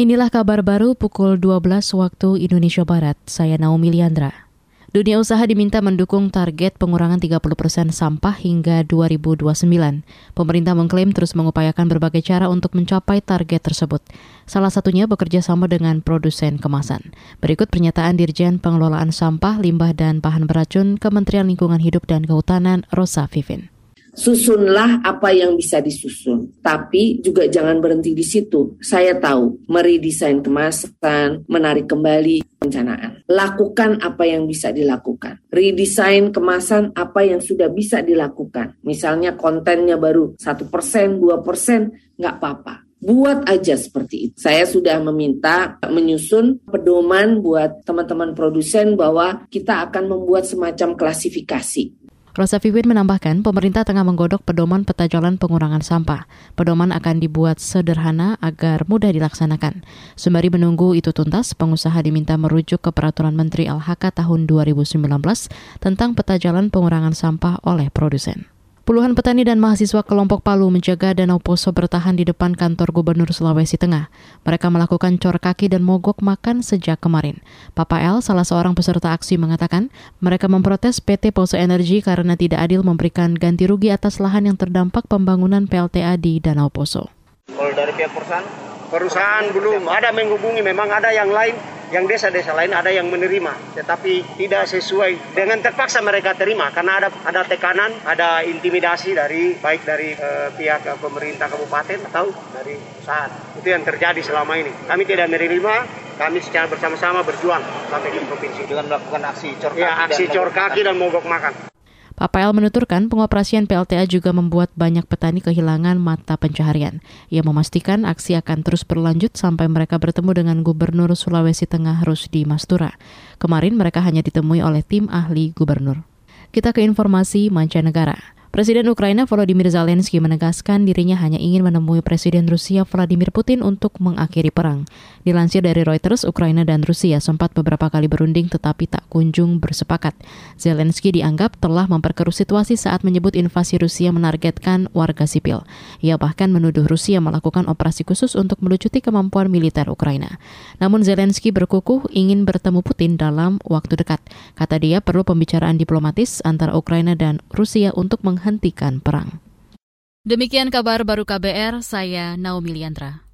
Inilah kabar baru pukul 12 waktu Indonesia Barat. Saya Naomi Liandra. Dunia usaha diminta mendukung target pengurangan 30 persen sampah hingga 2029. Pemerintah mengklaim terus mengupayakan berbagai cara untuk mencapai target tersebut. Salah satunya bekerja sama dengan produsen kemasan. Berikut pernyataan Dirjen Pengelolaan Sampah, Limbah, dan Bahan Beracun Kementerian Lingkungan Hidup dan Kehutanan, Rosa Vivin susunlah apa yang bisa disusun. Tapi juga jangan berhenti di situ. Saya tahu meredesain kemasan, menarik kembali perencanaan. Lakukan apa yang bisa dilakukan. Redesain kemasan apa yang sudah bisa dilakukan. Misalnya kontennya baru satu persen, dua persen, nggak apa-apa. Buat aja seperti itu. Saya sudah meminta menyusun pedoman buat teman-teman produsen bahwa kita akan membuat semacam klasifikasi Rosa Vivin menambahkan, pemerintah tengah menggodok pedoman peta jalan pengurangan sampah. Pedoman akan dibuat sederhana agar mudah dilaksanakan. Sembari menunggu itu tuntas, pengusaha diminta merujuk ke Peraturan Menteri LHK tahun 2019 tentang peta jalan pengurangan sampah oleh produsen. Puluhan petani dan mahasiswa kelompok Palu menjaga Danau Poso bertahan di depan kantor Gubernur Sulawesi Tengah. Mereka melakukan cor kaki dan mogok makan sejak kemarin. Papa El, salah seorang peserta aksi, mengatakan mereka memprotes PT Poso Energi karena tidak adil memberikan ganti rugi atas lahan yang terdampak pembangunan PLTA di Danau Poso. Kalau dari pihak perusahaan, perusahaan belum ada menghubungi, memang ada yang lain yang desa-desa lain ada yang menerima, tetapi tidak sesuai dengan terpaksa mereka terima karena ada ada tekanan, ada intimidasi dari baik dari uh, pihak pemerintah kabupaten atau dari perusahaan. Itu yang terjadi selama ini. Kami tidak menerima, kami secara bersama-sama berjuang sampai di provinsi dengan melakukan aksi cor kaki, ya, aksi cor kaki dan mogok makan. Papael menuturkan pengoperasian PLTA juga membuat banyak petani kehilangan mata pencaharian. Ia memastikan aksi akan terus berlanjut sampai mereka bertemu dengan Gubernur Sulawesi Tengah Rusdi Mastura. Kemarin mereka hanya ditemui oleh tim ahli gubernur. Kita ke informasi mancanegara. Presiden Ukraina Volodymyr Zelensky menegaskan dirinya hanya ingin menemui Presiden Rusia Vladimir Putin untuk mengakhiri perang. Dilansir dari Reuters, Ukraina dan Rusia sempat beberapa kali berunding tetapi tak kunjung bersepakat. Zelensky dianggap telah memperkeruh situasi saat menyebut invasi Rusia menargetkan warga sipil. Ia bahkan menuduh Rusia melakukan operasi khusus untuk melucuti kemampuan militer Ukraina. Namun Zelensky berkukuh ingin bertemu Putin dalam waktu dekat. Kata dia perlu pembicaraan diplomatis antara Ukraina dan Rusia untuk meng menghentikan perang. Demikian kabar baru KBR, saya Naomi Liandra.